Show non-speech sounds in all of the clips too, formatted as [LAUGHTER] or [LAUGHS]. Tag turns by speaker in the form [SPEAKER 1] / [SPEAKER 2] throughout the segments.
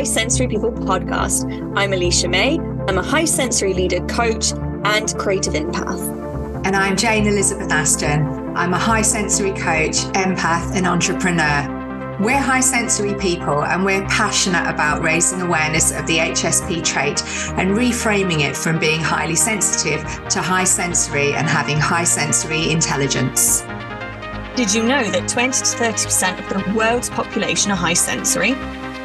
[SPEAKER 1] High Sensory People podcast. I'm Elisha May. I'm a high sensory leader, coach, and creative empath.
[SPEAKER 2] And I'm Jane Elizabeth Aston. I'm a high sensory coach, empath, and entrepreneur. We're high sensory people and we're passionate about raising awareness of the HSP trait and reframing it from being highly sensitive to high sensory and having high sensory intelligence.
[SPEAKER 1] Did you know that 20 to 30% of the world's population are high sensory?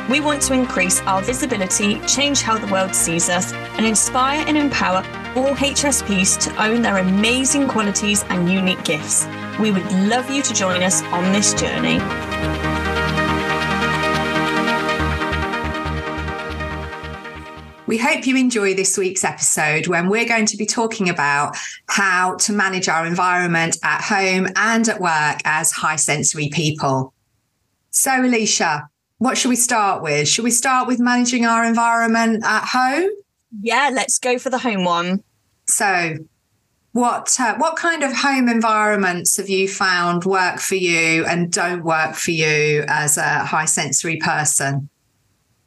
[SPEAKER 1] We want to increase our visibility, change how the world sees us, and inspire and empower all HSPs to own their amazing qualities and unique gifts. We would love you to join us on this journey.
[SPEAKER 2] We hope you enjoy this week's episode when we're going to be talking about how to manage our environment at home and at work as high sensory people. So, Elisha, what should we start with? Should we start with managing our environment at home?
[SPEAKER 1] Yeah, let's go for the home one.
[SPEAKER 2] So, what uh, what kind of home environments have you found work for you and don't work for you as a high sensory person?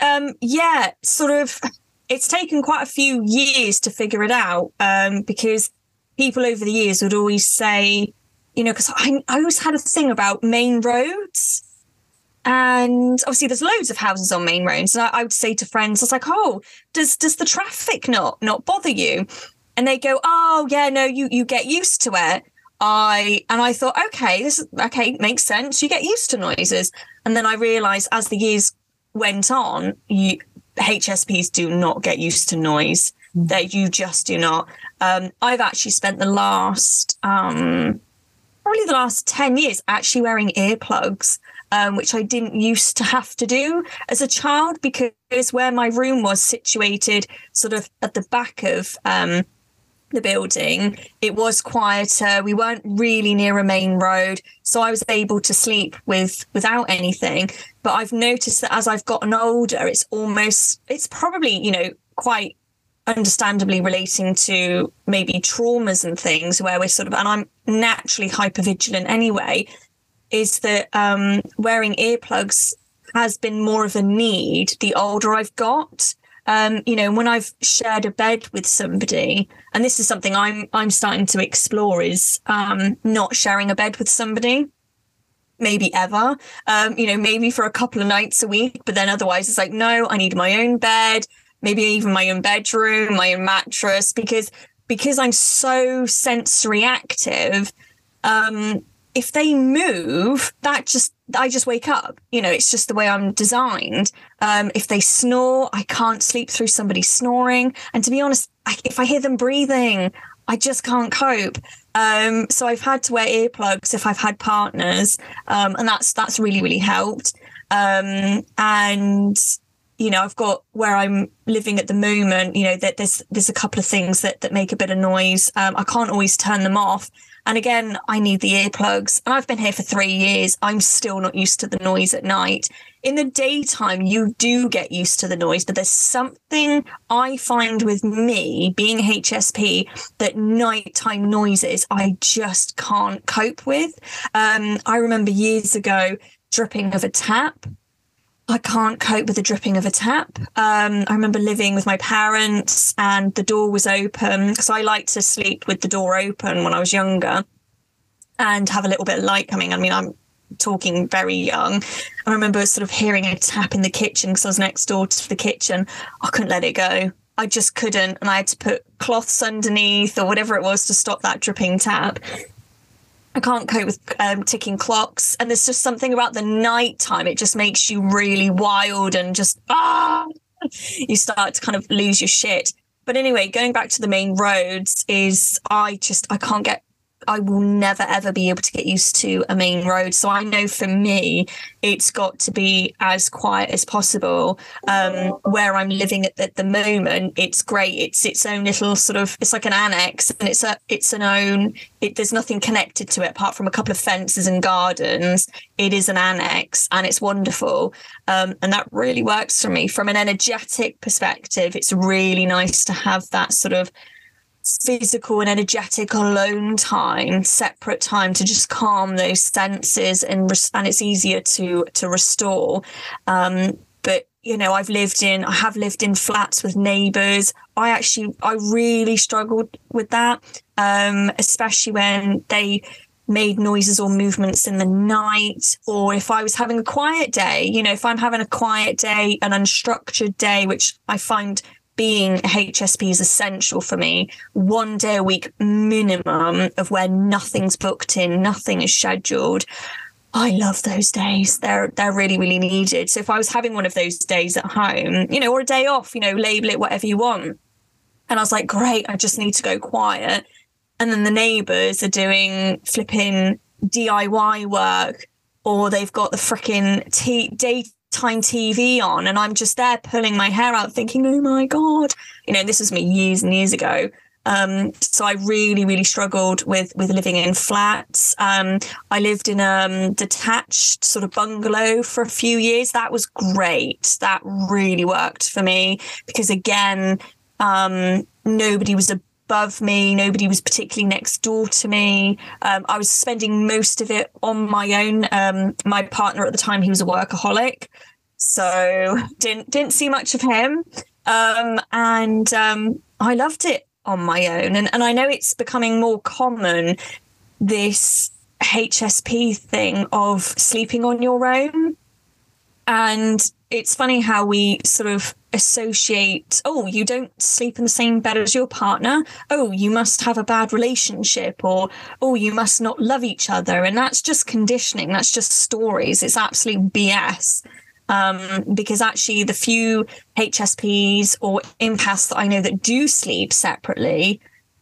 [SPEAKER 1] Um, yeah, sort of it's taken quite a few years to figure it out um, because people over the years would always say, you know, because I, I always had a thing about main roads. And obviously, there's loads of houses on main roads. And I, I would say to friends, I was like, "Oh, does does the traffic not not bother you?" And they go, "Oh, yeah, no, you you get used to it." I and I thought, okay, this is okay, makes sense. You get used to noises, and then I realised as the years went on, you HSPs do not get used to noise. Mm. That you just do not. Um, I've actually spent the last um, probably the last 10 years actually wearing earplugs, um, which I didn't used to have to do as a child because where my room was situated, sort of at the back of um, the building. It was quieter. We weren't really near a main road, so I was able to sleep with without anything. But I've noticed that as I've gotten older, it's almost it's probably, you know, quite understandably relating to maybe traumas and things where we're sort of and I'm naturally hyper vigilant anyway, is that um wearing earplugs has been more of a need the older I've got um, you know, when I've shared a bed with somebody, and this is something I'm I'm starting to explore, is um, not sharing a bed with somebody, maybe ever. Um, you know, maybe for a couple of nights a week, but then otherwise it's like, no, I need my own bed, maybe even my own bedroom, my own mattress, because because I'm so sensory active. Um, if they move, that just I just wake up. You know, it's just the way I'm designed. Um, if they snore, I can't sleep through somebody snoring. And to be honest, I, if I hear them breathing, I just can't cope. Um, so I've had to wear earplugs if I've had partners, um, and that's that's really really helped. Um, and you know, I've got where I'm living at the moment. You know, that there's there's a couple of things that that make a bit of noise. Um, I can't always turn them off, and again, I need the earplugs. And I've been here for three years. I'm still not used to the noise at night. In the daytime, you do get used to the noise, but there's something I find with me being HSP that nighttime noises I just can't cope with. Um, I remember years ago dripping of a tap I can't cope with the dripping of a tap. Um, I remember living with my parents and the door was open. because I like to sleep with the door open when I was younger and have a little bit of light coming. I mean, I'm talking very young. I remember sort of hearing a tap in the kitchen because I was next door to the kitchen. I couldn't let it go. I just couldn't. And I had to put cloths underneath or whatever it was to stop that dripping tap. I can't cope with um, ticking clocks. And there's just something about the night time. It just makes you really wild and just, ah, you start to kind of lose your shit. But anyway, going back to the main roads is I just, I can't get I will never ever be able to get used to a main road. So I know for me, it's got to be as quiet as possible. Um, where I'm living at, at, the moment, it's great. It's its own little sort of. It's like an annex, and it's a it's an own. It, there's nothing connected to it apart from a couple of fences and gardens. It is an annex, and it's wonderful. Um, and that really works for me from an energetic perspective. It's really nice to have that sort of physical and energetic alone time, separate time to just calm those senses and and it's easier to to restore. Um, but you know, I've lived in, I have lived in flats with neighbors. I actually, I really struggled with that, um, especially when they made noises or movements in the night, or if I was having a quiet day, you know, if I'm having a quiet day, an unstructured day, which I find being HSP is essential for me. One day a week minimum of where nothing's booked in, nothing is scheduled. I love those days. They're they're really really needed. So if I was having one of those days at home, you know, or a day off, you know, label it whatever you want, and I was like, great, I just need to go quiet and then the neighbors are doing flipping DIY work or they've got the freaking t- daytime TV on and I'm just there pulling my hair out thinking, oh my God. You know, this was me years and years ago. Um, so I really, really struggled with with living in flats. Um, I lived in a um, detached sort of bungalow for a few years. That was great. That really worked for me because again, um, nobody was a above me. Nobody was particularly next door to me. Um, I was spending most of it on my own. Um, my partner at the time, he was a workaholic, so didn't didn't see much of him. Um, and um, I loved it on my own. And and I know it's becoming more common this HSP thing of sleeping on your own. And it's funny how we sort of associate, oh, you don't sleep in the same bed as your partner. Oh, you must have a bad relationship, or oh, you must not love each other. And that's just conditioning, that's just stories. It's absolute BS. Um, because actually, the few HSPs or empaths that I know that do sleep separately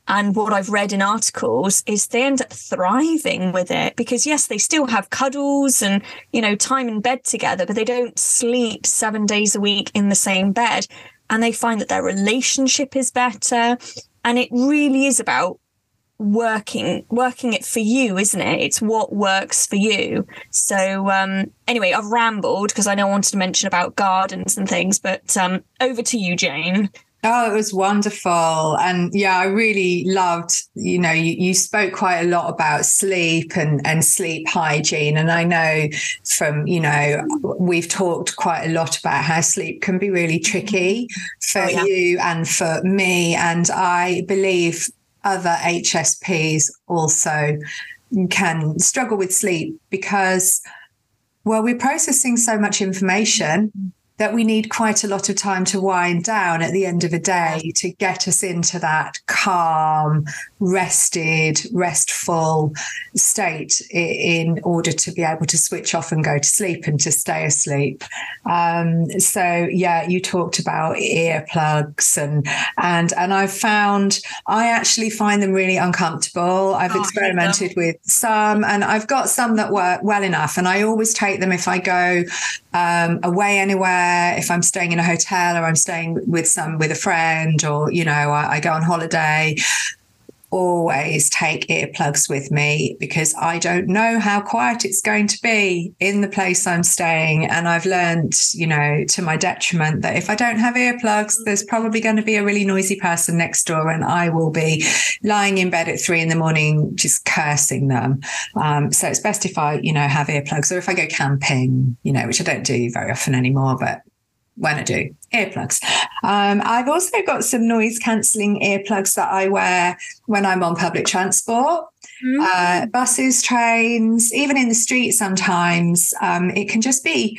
[SPEAKER 1] and what I've read in articles is they end up thriving with it because, yes, they still have cuddles and, you know, time in bed together, but they don't sleep seven days a week in the same bed. And they find that their relationship is better. And it really is about working working it for you isn't it it's what works for you so um anyway i've rambled because i know i wanted to mention about gardens and things but um over to you jane
[SPEAKER 2] Oh, it was wonderful. And yeah, I really loved, you know, you, you spoke quite a lot about sleep and, and sleep hygiene. And I know from, you know, we've talked quite a lot about how sleep can be really tricky for oh, yeah. you and for me. And I believe other HSPs also can struggle with sleep because, well, we're processing so much information that we need quite a lot of time to wind down at the end of a day to get us into that calm, rested, restful state in order to be able to switch off and go to sleep and to stay asleep. Um, so yeah, you talked about earplugs and and and I've found I actually find them really uncomfortable. I've oh, experimented with some and I've got some that work well enough and I always take them if I go um, away anywhere, if I'm staying in a hotel or I'm staying with some with a friend, or you know, I, I go on holiday always take earplugs with me because I don't know how quiet it's going to be in the place I'm staying. And I've learned, you know, to my detriment that if I don't have earplugs, there's probably going to be a really noisy person next door and I will be lying in bed at three in the morning just cursing them. Um, so it's best if I, you know, have earplugs or if I go camping, you know, which I don't do very often anymore, but when I do, earplugs. Um, I've also got some noise cancelling earplugs that I wear when I'm on public transport. Mm-hmm. Uh, buses, trains, even in the street sometimes. Um, it can just be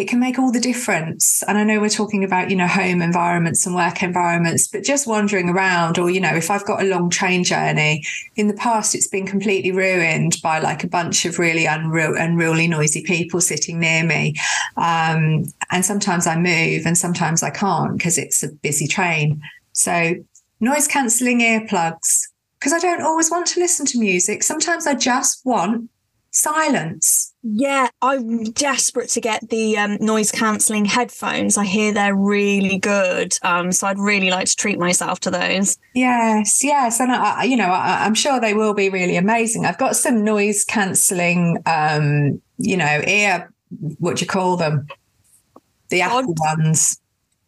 [SPEAKER 2] it can make all the difference. And I know we're talking about, you know, home environments and work environments, but just wandering around, or, you know, if I've got a long train journey, in the past, it's been completely ruined by like a bunch of really unreal, unruly, noisy people sitting near me. Um, and sometimes I move and sometimes I can't because it's a busy train. So noise cancelling earplugs, because I don't always want to listen to music. Sometimes I just want silence.
[SPEAKER 1] Yeah, I'm desperate to get the um, noise cancelling headphones. I hear they're really good. Um, so I'd really like to treat myself to those.
[SPEAKER 2] Yes, yes, and I, you know I, am sure they will be really amazing. I've got some noise cancelling, um, you know, ear. What do you call them? The Apple ones.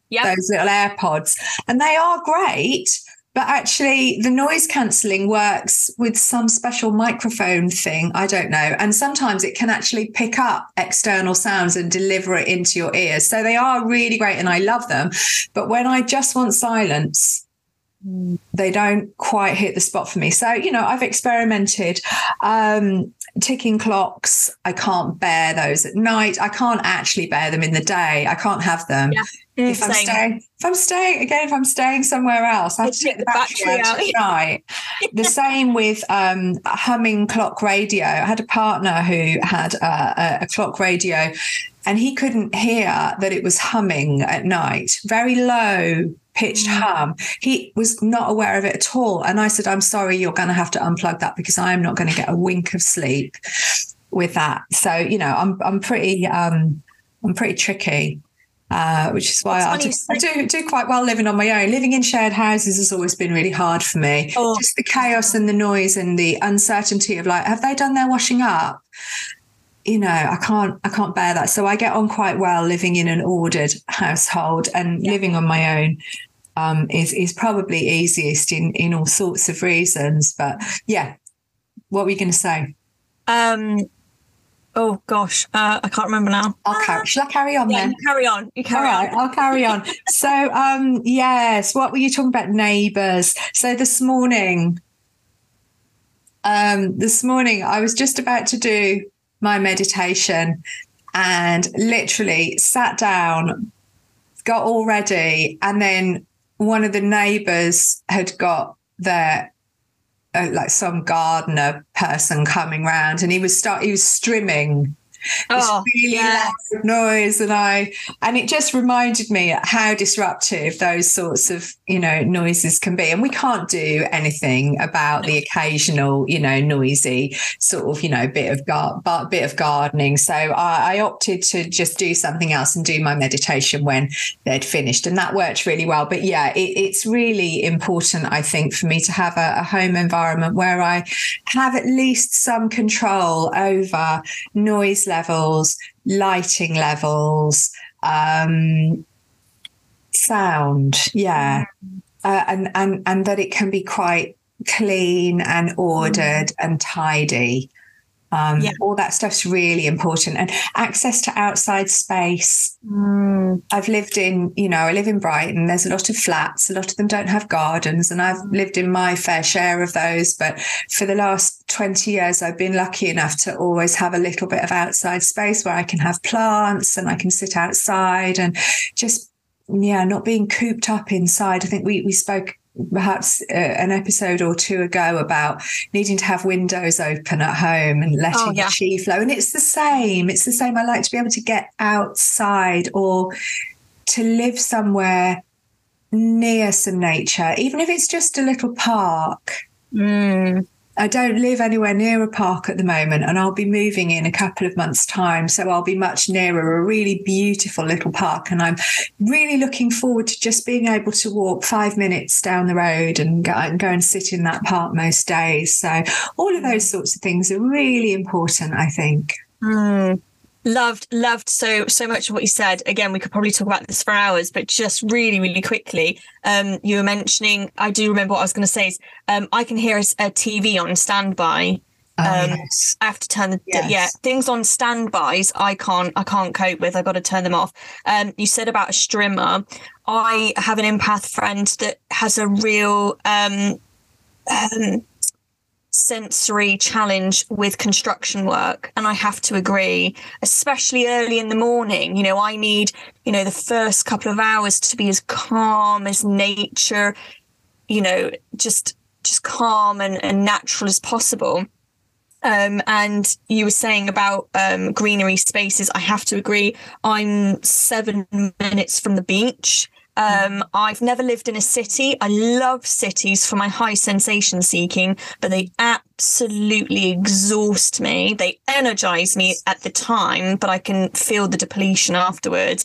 [SPEAKER 2] Yeah, those little AirPods, and they are great but actually the noise cancelling works with some special microphone thing i don't know. And sometimes it can actually pick up external sounds and deliver it into your ears. So they are really great and i love them. But when i just want silence they don't quite hit the spot for me. So, you know, I've experimented. Um, ticking clocks, I can't bear those at night. I can't actually bear them in the day. I can't have them. Yeah. If I'm staying, if I'm staying again, if I'm staying somewhere else, I have to take the battery, out at night. the [LAUGHS] same with um, humming clock radio. I had a partner who had a, a clock radio, and he couldn't hear that it was humming at night, very low pitched mm. hum. He was not aware of it at all. And I said, I'm sorry, you're going to have to unplug that because I am not going to get a wink of sleep with that. So, you know, I'm, I'm pretty, um, I'm pretty tricky. Uh, which is why I do, I do, do quite well living on my own. Living in shared houses has always been really hard for me. Oh. Just the chaos and the noise and the uncertainty of like, have they done their washing up? You know i can't i can't bear that. So i get on quite well living in an ordered household and yeah. living on my own um, is is probably easiest in in all sorts of reasons but yeah. What were you going to say?
[SPEAKER 1] Um oh gosh uh, i can't remember now.
[SPEAKER 2] I'll carry shall i carry on yeah, then?
[SPEAKER 1] carry on you carry
[SPEAKER 2] all right
[SPEAKER 1] on.
[SPEAKER 2] i'll carry on. So um yes what were you talking about? Neighbors so this morning um this morning i was just about to do my meditation and literally sat down, got all ready, and then one of the neighbors had got their uh, like some gardener person coming round and he was start he was strimming oh, really loud noise and i and it just reminded me how disruptive those sorts of you know noises can be. And we can't do anything about the occasional you know noisy sort of you know bit of gar- bit of gardening. So I, I opted to just do something else and do my meditation when they'd finished. And that worked really well. But yeah it, it's really important i think for me to have a, a home environment where i have at least some control over noise levels, lighting levels, um, sound, yeah, mm. uh, and and and that it can be quite clean and ordered mm. and tidy. Um, yeah. All that stuff's really important. And access to outside space. Mm. I've lived in, you know, I live in Brighton. There's a lot of flats. A lot of them don't have gardens. And I've mm. lived in my fair share of those. But for the last 20 years, I've been lucky enough to always have a little bit of outside space where I can have plants and I can sit outside and just yeah, not being cooped up inside. I think we we spoke perhaps uh, an episode or two ago about needing to have windows open at home and letting oh, yeah. the chi flow. And it's the same. It's the same. I like to be able to get outside or to live somewhere near some nature, even if it's just a little park. Mm. I don't live anywhere near a park at the moment, and I'll be moving in a couple of months' time. So I'll be much nearer a really beautiful little park. And I'm really looking forward to just being able to walk five minutes down the road and go and, go and sit in that park most days. So all of those sorts of things are really important, I think.
[SPEAKER 1] Mm loved loved so so much of what you said again we could probably talk about this for hours but just really really quickly um you were mentioning i do remember what i was going to say is um i can hear a, a tv on standby
[SPEAKER 2] oh, um yes.
[SPEAKER 1] i have to turn the yes. yeah things on standbys i can't i can't cope with i got to turn them off um you said about a strimmer i have an empath friend that has a real um um sensory challenge with construction work and i have to agree especially early in the morning you know i need you know the first couple of hours to be as calm as nature you know just just calm and, and natural as possible um, and you were saying about um, greenery spaces. I have to agree. I'm seven minutes from the beach. Um, I've never lived in a city. I love cities for my high sensation seeking, but they absolutely exhaust me. They energize me at the time, but I can feel the depletion afterwards.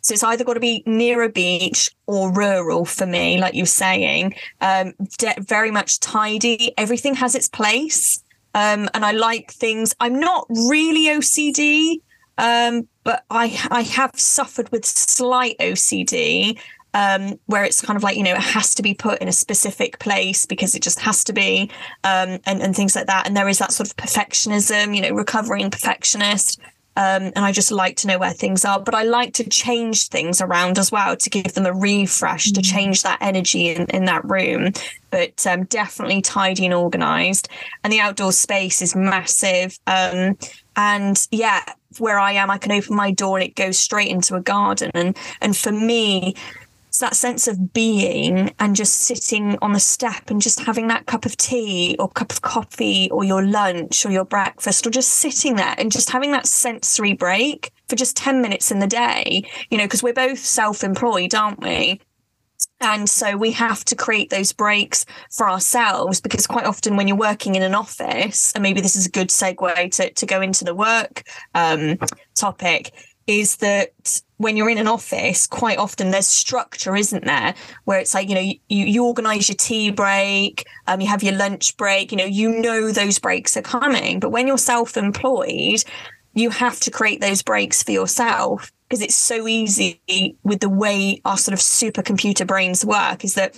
[SPEAKER 1] So it's either got to be near a beach or rural for me, like you're saying. Um, de- very much tidy. Everything has its place. Um, and I like things. I'm not really OCD, um, but I I have suffered with slight OCD. um, where it's kind of like, you know, it has to be put in a specific place because it just has to be, um, and, and things like that. And there is that sort of perfectionism, you know, recovering perfectionist. Um, and I just like to know where things are. But I like to change things around as well to give them a refresh, mm-hmm. to change that energy in, in that room. But um, definitely tidy and organized. And the outdoor space is massive. Um, and yeah, where I am, I can open my door and it goes straight into a garden. And and for me, it's that sense of being and just sitting on the step and just having that cup of tea or cup of coffee or your lunch or your breakfast or just sitting there and just having that sensory break for just 10 minutes in the day, you know, because we're both self employed, aren't we? And so we have to create those breaks for ourselves because quite often when you're working in an office, and maybe this is a good segue to, to go into the work um, topic, is that when you're in an office, quite often there's structure, isn't there? Where it's like, you know, you, you organize your tea break, um, you have your lunch break, you know, you know those breaks are coming. But when you're self employed, you have to create those breaks for yourself because it's so easy with the way our sort of supercomputer brains work is that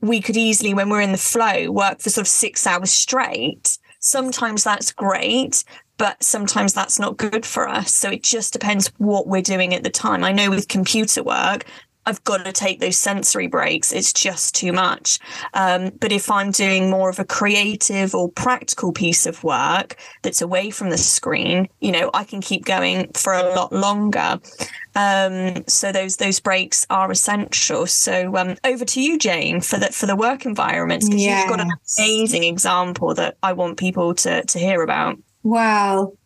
[SPEAKER 1] we could easily, when we're in the flow, work for sort of six hours straight. Sometimes that's great, but sometimes that's not good for us. So it just depends what we're doing at the time. I know with computer work, I've got to take those sensory breaks. It's just too much. Um, but if I'm doing more of a creative or practical piece of work that's away from the screen, you know, I can keep going for a lot longer. Um, so those those breaks are essential. So um, over to you, Jane, for the for the work environments because yes. you've got an amazing example that I want people to to hear about.
[SPEAKER 2] Well,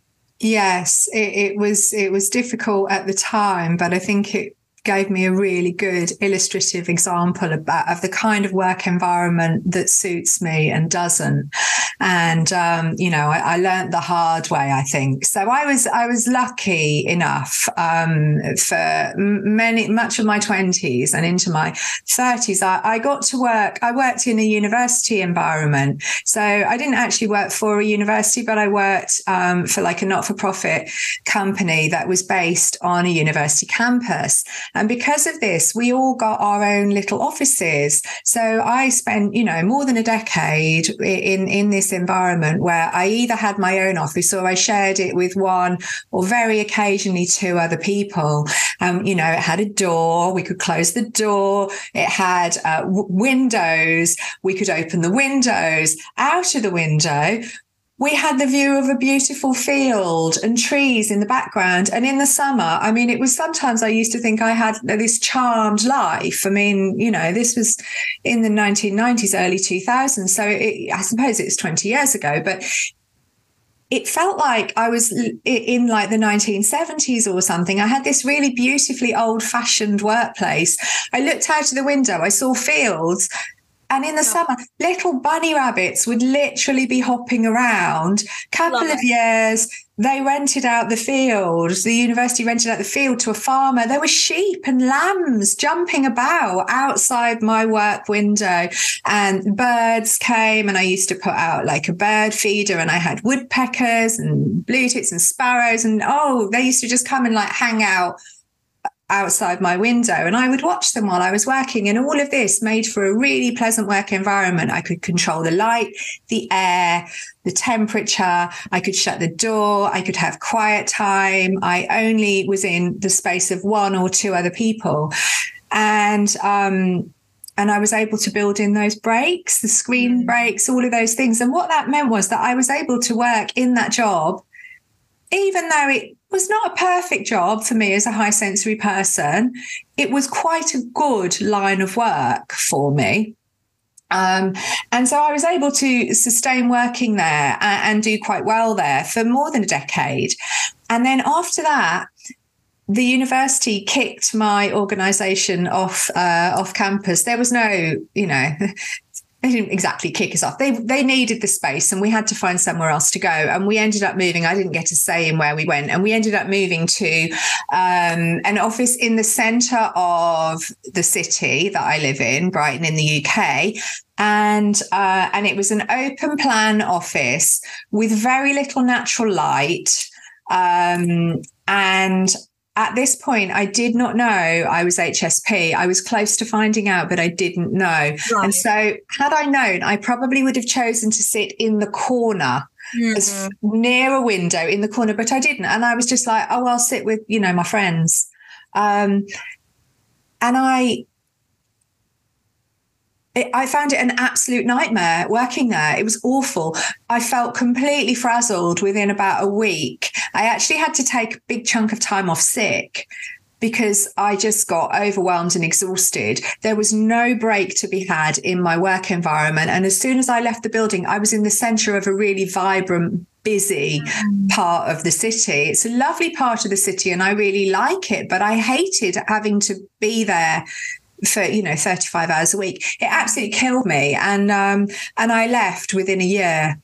[SPEAKER 2] yes, it, it was it was difficult at the time, but I think it gave me a really good illustrative example about, of the kind of work environment that suits me and doesn't. And um, you know, I, I, learned the hard way. I think so. I was I was lucky enough um, for many much of my twenties and into my thirties. I, I got to work. I worked in a university environment, so I didn't actually work for a university, but I worked um, for like a not for profit company that was based on a university campus. And because of this, we all got our own little offices. So I spent, you know, more than a decade in, in this environment where I either had my own office or I shared it with one or very occasionally two other people. Um, you know, it had a door. We could close the door. It had uh, w- windows. We could open the windows. Out of the window, we had the view of a beautiful field and trees in the background. And in the summer, I mean, it was sometimes I used to think I had this charmed life. I mean, you know, this was in the 1990s, early 2000s. So it, I suppose it's 20 years ago, but it felt like I was in like the 1970s or something. I had this really beautifully old fashioned workplace. I looked out of the window, I saw fields, and in the summer, little bunny rabbits would literally be hopping around. Couple Love of it. years, they rented out the fields. The university rented out the field to a farmer. There were sheep and lambs jumping about outside my work window, and birds came. And I used to put out like a bird feeder, and I had woodpeckers and blue tits and sparrows. And oh, they used to just come and like hang out outside my window and I would watch them while I was working. And all of this made for a really pleasant work environment. I could control the light, the air, the temperature. I could shut the door. I could have quiet time. I only was in the space of one or two other people. And, um, and I was able to build in those breaks, the screen mm. breaks, all of those things. And what that meant was that I was able to work in that job, even though it was not a perfect job for me as a high sensory person. It was quite a good line of work for me. Um, and so I was able to sustain working there and, and do quite well there for more than a decade. And then after that, the university kicked my organization off uh, off campus. There was no, you know, they didn't exactly kick us off. They they needed the space, and we had to find somewhere else to go. And we ended up moving. I didn't get a say in where we went, and we ended up moving to um, an office in the centre of the city that I live in, Brighton, in the UK. And uh, and it was an open plan office with very little natural light. Um, and at this point, I did not know I was HSP. I was close to finding out, but I didn't know. Right. And so, had I known, I probably would have chosen to sit in the corner. Mm-hmm. As near a window in the corner, but I didn't. And I was just like, oh, I'll sit with, you know, my friends. Um, and I it, I found it an absolute nightmare working there. It was awful. I felt completely frazzled within about a week. I actually had to take a big chunk of time off sick because I just got overwhelmed and exhausted. There was no break to be had in my work environment. And as soon as I left the building, I was in the center of a really vibrant, busy mm. part of the city. It's a lovely part of the city and I really like it, but I hated having to be there for you know 35 hours a week. It absolutely killed me. And um and i left within a year.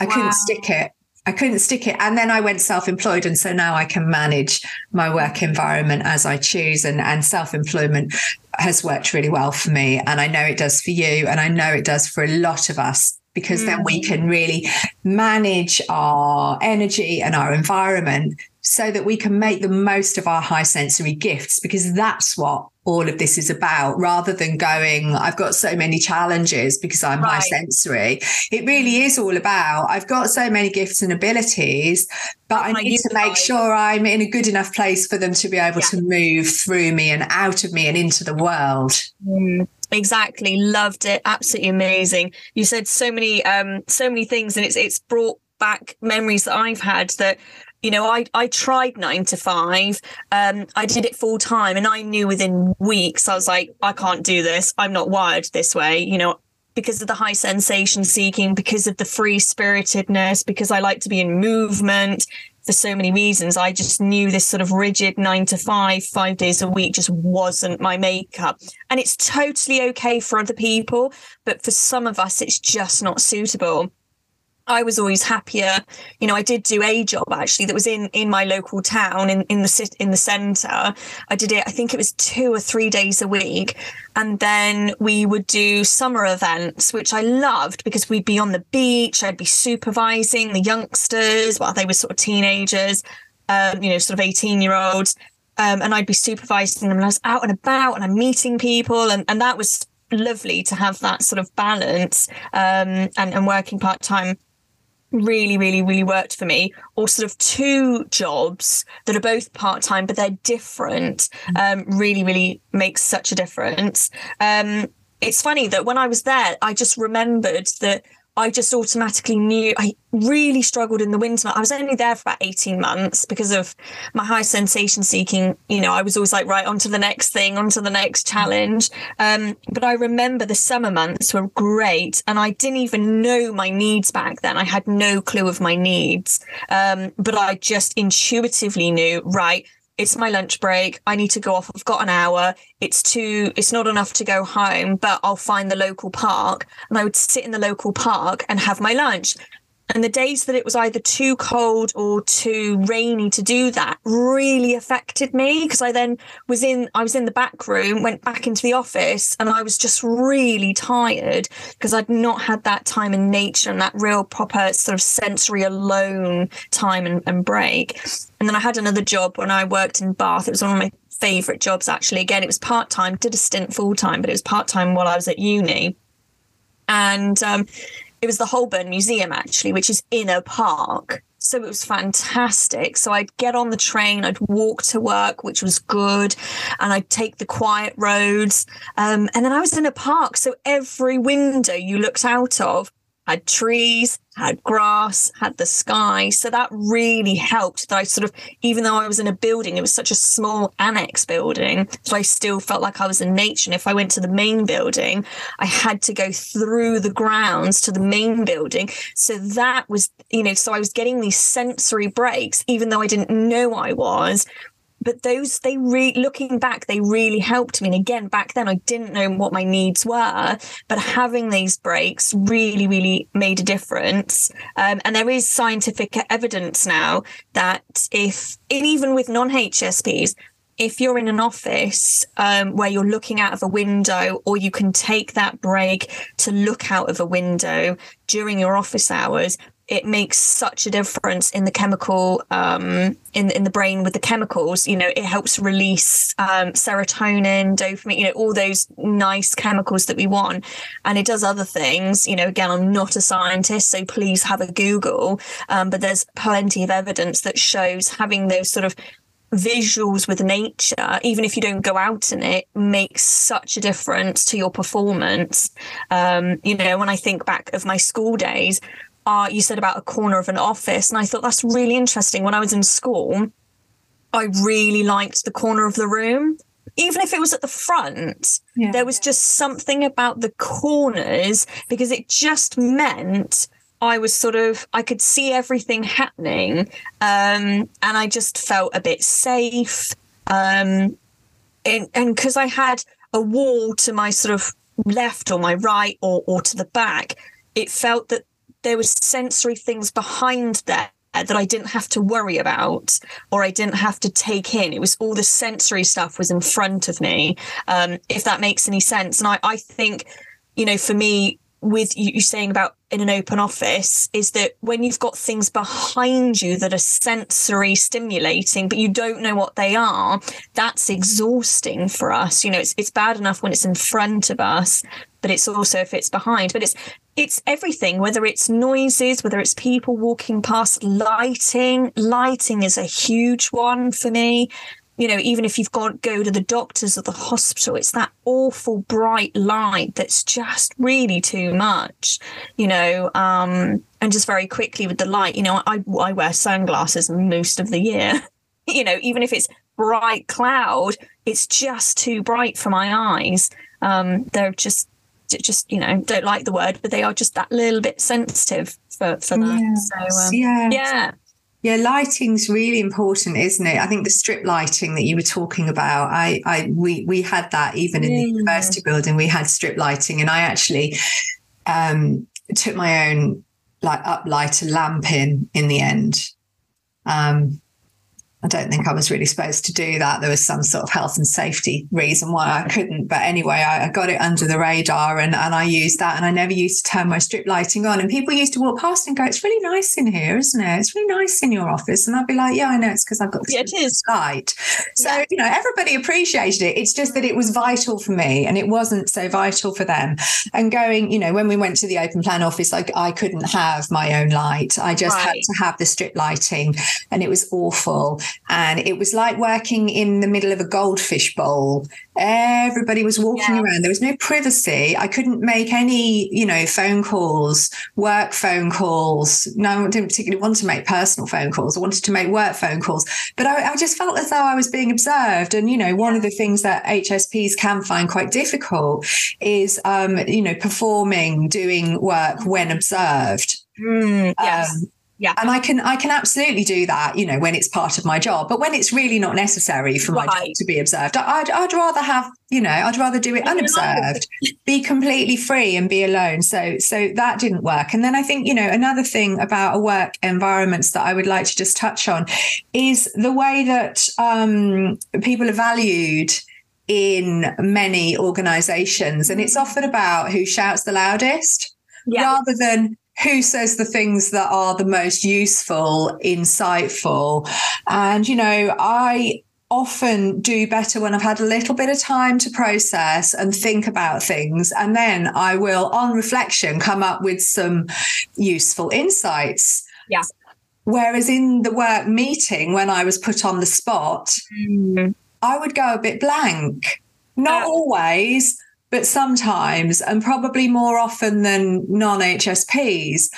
[SPEAKER 2] I wow. couldn't stick it. I couldn't stick it. And then i went self-employed. And so now i can manage my work environment as i choose. And and self-employment has worked really well for me. And i know it does for you. And i know it does for a lot of us because mm. then we mm. can really manage our energy and our environment so that we can make the most of our high sensory gifts because that's what all of this is about rather than going i've got so many challenges because i'm right. high sensory it really is all about i've got so many gifts and abilities but i need to make sure i'm in a good enough place for them to be able yeah. to move through me and out of me and into the world
[SPEAKER 1] mm. Exactly, loved it. Absolutely amazing. You said so many, um, so many things, and it's it's brought back memories that I've had that you know, I, I tried nine to five. Um, I did it full time and I knew within weeks, I was like, I can't do this. I'm not wired this way, you know, because of the high sensation seeking, because of the free spiritedness, because I like to be in movement for so many reasons. I just knew this sort of rigid nine to five, five days a week just wasn't my makeup. And it's totally okay for other people, but for some of us, it's just not suitable. I was always happier. You know, I did do a job actually that was in in my local town in in the in the centre. I did it. I think it was two or three days a week, and then we would do summer events, which I loved because we'd be on the beach. I'd be supervising the youngsters while they were sort of teenagers, um, you know, sort of eighteen year olds, um, and I'd be supervising them. And I was out and about, and I'm meeting people, and and that was lovely to have that sort of balance um, and, and working part time really, really, really worked for me, or sort of two jobs that are both part time, but they're different, um, really, really makes such a difference. Um, it's funny that when I was there, I just remembered that I just automatically knew I really struggled in the winter. I was only there for about 18 months because of my high sensation seeking. You know, I was always like, right, on to the next thing, on to the next challenge. Um, but I remember the summer months were great. And I didn't even know my needs back then. I had no clue of my needs. Um, but I just intuitively knew, right, it's my lunch break. I need to go off. I've got an hour. It's too, it's not enough to go home, but I'll find the local park and I would sit in the local park and have my lunch. And the days that it was either too cold or too rainy to do that really affected me because I then was in I was in the back room, went back into the office, and I was just really tired because I'd not had that time in nature and that real proper sort of sensory alone time and, and break. And then I had another job when I worked in Bath. It was one of my favorite jobs actually. Again, it was part time, did a stint full time, but it was part time while I was at uni. And um, it was the Holburne Museum actually, which is in a park. So it was fantastic. So I'd get on the train, I'd walk to work, which was good, and I'd take the quiet roads. Um, and then I was in a park. So every window you looked out of had trees, had grass, had the sky. So that really helped that I sort of, even though I was in a building, it was such a small annex building. So I still felt like I was in nature. And if I went to the main building, I had to go through the grounds to the main building. So that was, you know, so I was getting these sensory breaks, even though I didn't know I was but those they re looking back they really helped me. And again back then i didn't know what my needs were but having these breaks really really made a difference. Um, and there is scientific evidence now that if and even with non-hsps if you're in an office um, where you're looking out of a window, or you can take that break to look out of a window during your office hours, it makes such a difference in the chemical um, in in the brain with the chemicals. You know, it helps release um, serotonin, dopamine, you know, all those nice chemicals that we want, and it does other things. You know, again, I'm not a scientist, so please have a Google. Um, but there's plenty of evidence that shows having those sort of visuals with nature, even if you don't go out in it, makes such a difference to your performance. Um, you know, when I think back of my school days, uh, you said about a corner of an office, and I thought that's really interesting. When I was in school, I really liked the corner of the room. Even if it was at the front, yeah. there was just something about the corners because it just meant I was sort of I could see everything happening, um, and I just felt a bit safe. Um, and because I had a wall to my sort of left or my right or or to the back, it felt that there was sensory things behind there that I didn't have to worry about or I didn't have to take in. It was all the sensory stuff was in front of me, um, if that makes any sense. And I, I think, you know, for me, with you saying about in an open office is that when you've got things behind you that are sensory stimulating but you don't know what they are that's exhausting for us you know it's it's bad enough when it's in front of us but it's also if it's behind but it's it's everything whether it's noises whether it's people walking past lighting lighting is a huge one for me you know, even if you've got go to the doctors or the hospital, it's that awful bright light that's just really too much, you know. Um, and just very quickly with the light, you know, I I wear sunglasses most of the year. [LAUGHS] you know, even if it's bright cloud, it's just too bright for my eyes. Um, they're just just you know don't like the word, but they are just that little bit sensitive for for that. Yeah. So um, yeah, yeah.
[SPEAKER 2] Yeah, lighting's really important, isn't it? I think the strip lighting that you were talking about, I, I, we, we had that even in the university building. We had strip lighting, and I actually um, took my own like uplighter lamp in in the end. Um, I don't think I was really supposed to do that. There was some sort of health and safety reason why I couldn't. But anyway, I, I, got it under the radar and, and I used that. And I never used to turn my strip lighting on. And people used to walk past and go, It's really nice in here, isn't it? It's really nice in your office. And I'd be like, Yeah, I know. It's because I've got
[SPEAKER 1] yeah, it is.
[SPEAKER 2] light. So, yeah. you know, everybody appreciated it. It's just that it was vital for me and it wasn't so vital for them. And going, you know, when we went to the open plan office, I, I couldn't have my own light. I just right. had to have the strip lighting and it was awful and it was like working in the middle of a goldfish bowl. Everybody was walking yeah. around. There was no privacy. I couldn't make any, you know, phone calls, work phone calls. No, I didn't particularly want to make personal phone calls. I wanted to make work phone calls, but I, I just felt as though I was being observed. And you know, one of the things that HSPs can find quite difficult is, um, you know, performing, doing work when observed.
[SPEAKER 1] Mm, yes. Um,
[SPEAKER 2] yeah. And I can I can absolutely do that, you know, when it's part of my job. But when it's really not necessary for my job to be observed, I'd I'd rather have, you know, I'd rather do it unobserved, be completely free and be alone. So so that didn't work. And then I think, you know, another thing about a work environments that I would like to just touch on is the way that um, people are valued in many organizations. And it's often about who shouts the loudest. Yeah. rather than who says the things that are the most useful, insightful. And, you know, I often do better when I've had a little bit of time to process and think about things. And then I will, on reflection, come up with some useful insights.
[SPEAKER 1] Yeah.
[SPEAKER 2] Whereas in the work meeting, when I was put on the spot, mm-hmm. I would go a bit blank. Not uh, always, but sometimes, and probably more often than non HSPs.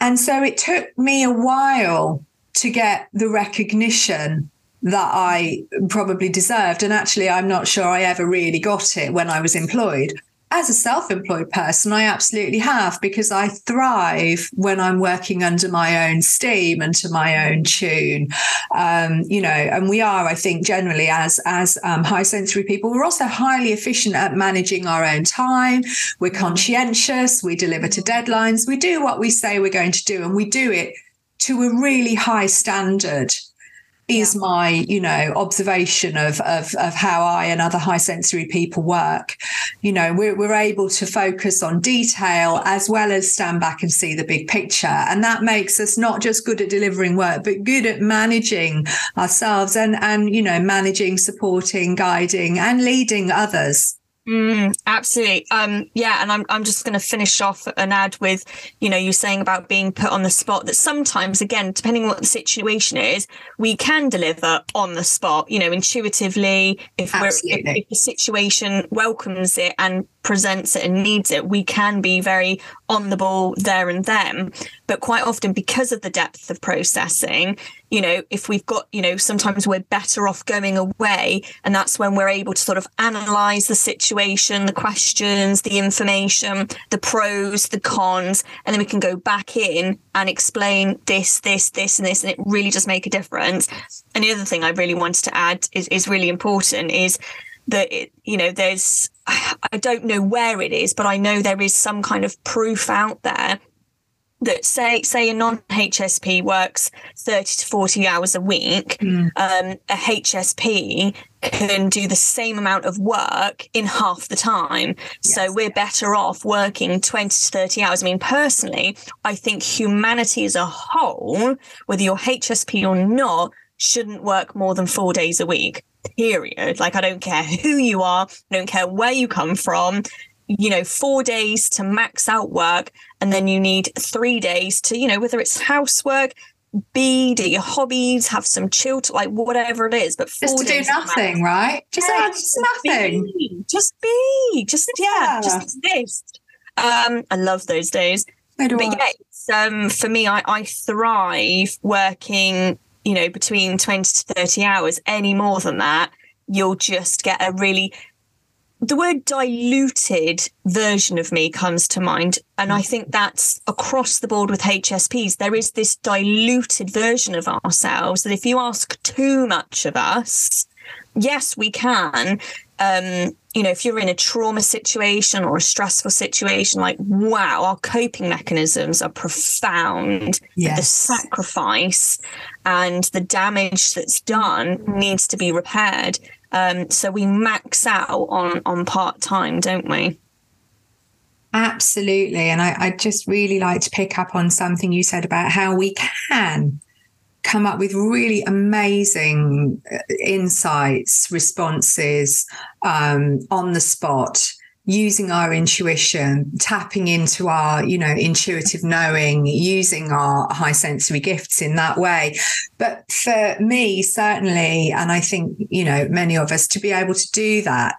[SPEAKER 2] And so it took me a while to get the recognition that I probably deserved. And actually, I'm not sure I ever really got it when I was employed as a self-employed person i absolutely have because i thrive when i'm working under my own steam and to my own tune. Um, you know and we are i think generally as as um, high sensory people we're also highly efficient at managing our own time. We're conscientious. We deliver to deadlines. We do what we say we're going to do and we do it to a really high standard is yeah. my you know observation of, of of how i and other high sensory people work. You know we're, we're able to focus on detail as well as stand back and see the big picture. And that makes us not just good at delivering work but good at managing ourselves and and you know managing supporting guiding and leading others
[SPEAKER 1] Mm, absolutely. Um, yeah, and I'm I'm just going to finish off an ad with, you know, you saying about being put on the spot. That sometimes, again, depending on what the situation is, we can deliver on the spot. You know, intuitively, if we're if, if the situation welcomes it and presents it and needs it, we can be very on the ball there and then. But quite often, because of the depth of processing, you know, if we've got, you know, sometimes we're better off going away. And that's when we're able to sort of analyze the situation, the questions, the information, the pros, the cons, and then we can go back in and explain this, this, this, and this. And it really does make a difference. And the other thing I really wanted to add is, is really important is that it, you know there's I don't know where it is, but I know there is some kind of proof out there that say say a non-HSP works 30 to 40 hours a week, mm. um, a HSP can do the same amount of work in half the time. Yes. So we're better off working 20 to 30 hours. I mean, personally, I think humanity as a whole, whether you're HSP or not, shouldn't work more than four days a week period. Like, I don't care who you are, I don't care where you come from. You know, four days to max out work, and then you need three days to, you know, whether it's housework, be, do your hobbies, have some chill, to, like whatever it is. But
[SPEAKER 2] just to do nothing, right? Just, yeah, just, nothing.
[SPEAKER 1] Be, just be, just yeah, yeah, just exist. Um, I love those days. but I. yeah, um, for me, I, I thrive working you know, between 20 to 30 hours, any more than that, you'll just get a really the word diluted version of me comes to mind. And I think that's across the board with HSPs. There is this diluted version of ourselves that if you ask too much of us, yes, we can. Um, you know, if you're in a trauma situation or a stressful situation, like, wow, our coping mechanisms are profound. Yes. The sacrifice and the damage that's done needs to be repaired. Um, so we max out on on part time, don't we?
[SPEAKER 2] Absolutely. And I, I just really like to pick up on something you said about how we can come up with really amazing uh, insights, responses um, on the spot using our intuition tapping into our you know intuitive knowing using our high sensory gifts in that way but for me certainly and i think you know many of us to be able to do that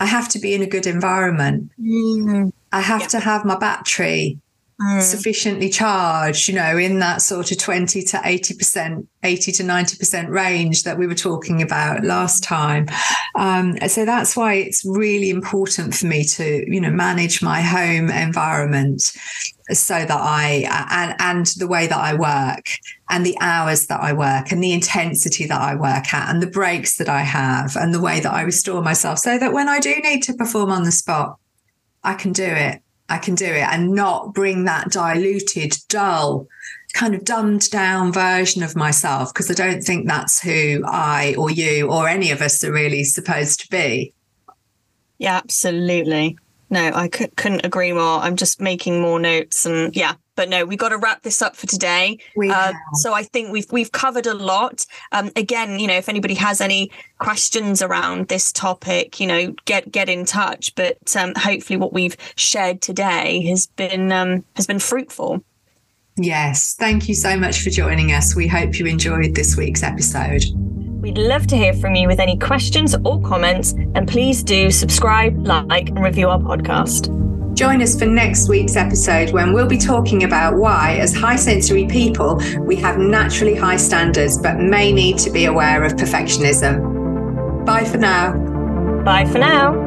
[SPEAKER 2] i have to be in a good environment mm. i have yeah. to have my battery mm. sufficiently charged, you know, in that sort of 20 to 80%, 80 to 90% range that we were talking about last time. Um, so that's why it's really important for me to, you know, manage my home environment so that I and and the way that I work and the hours that I work and the intensity that I work at and the breaks that I have and the way that I restore myself so that when I do need to perform on the spot I can do it I can do it and not bring that diluted, dull, kind of dumbed down version of myself because I don't think that's who I or you or any of us are really supposed to be.
[SPEAKER 1] Yeah, absolutely. No, I c- couldn't agree more. I'm just making more notes and yeah, but no, we've got to wrap this up for today.
[SPEAKER 2] We uh,
[SPEAKER 1] so I think we've we've covered a lot. Um, again, you know, if anybody has any questions around this topic, you know, get get in touch. But um, hopefully, what we've shared today has been um, has been fruitful.
[SPEAKER 2] Yes, thank you so much for joining us. We hope you enjoyed this week's episode.
[SPEAKER 1] We'd love to hear from you with any questions or comments, and please do subscribe, like, and review our podcast.
[SPEAKER 2] Join us for next week's episode when we'll be talking about why, as high sensory people, we have naturally high standards but may need to be aware of perfectionism. Bye for now.
[SPEAKER 1] Bye for now.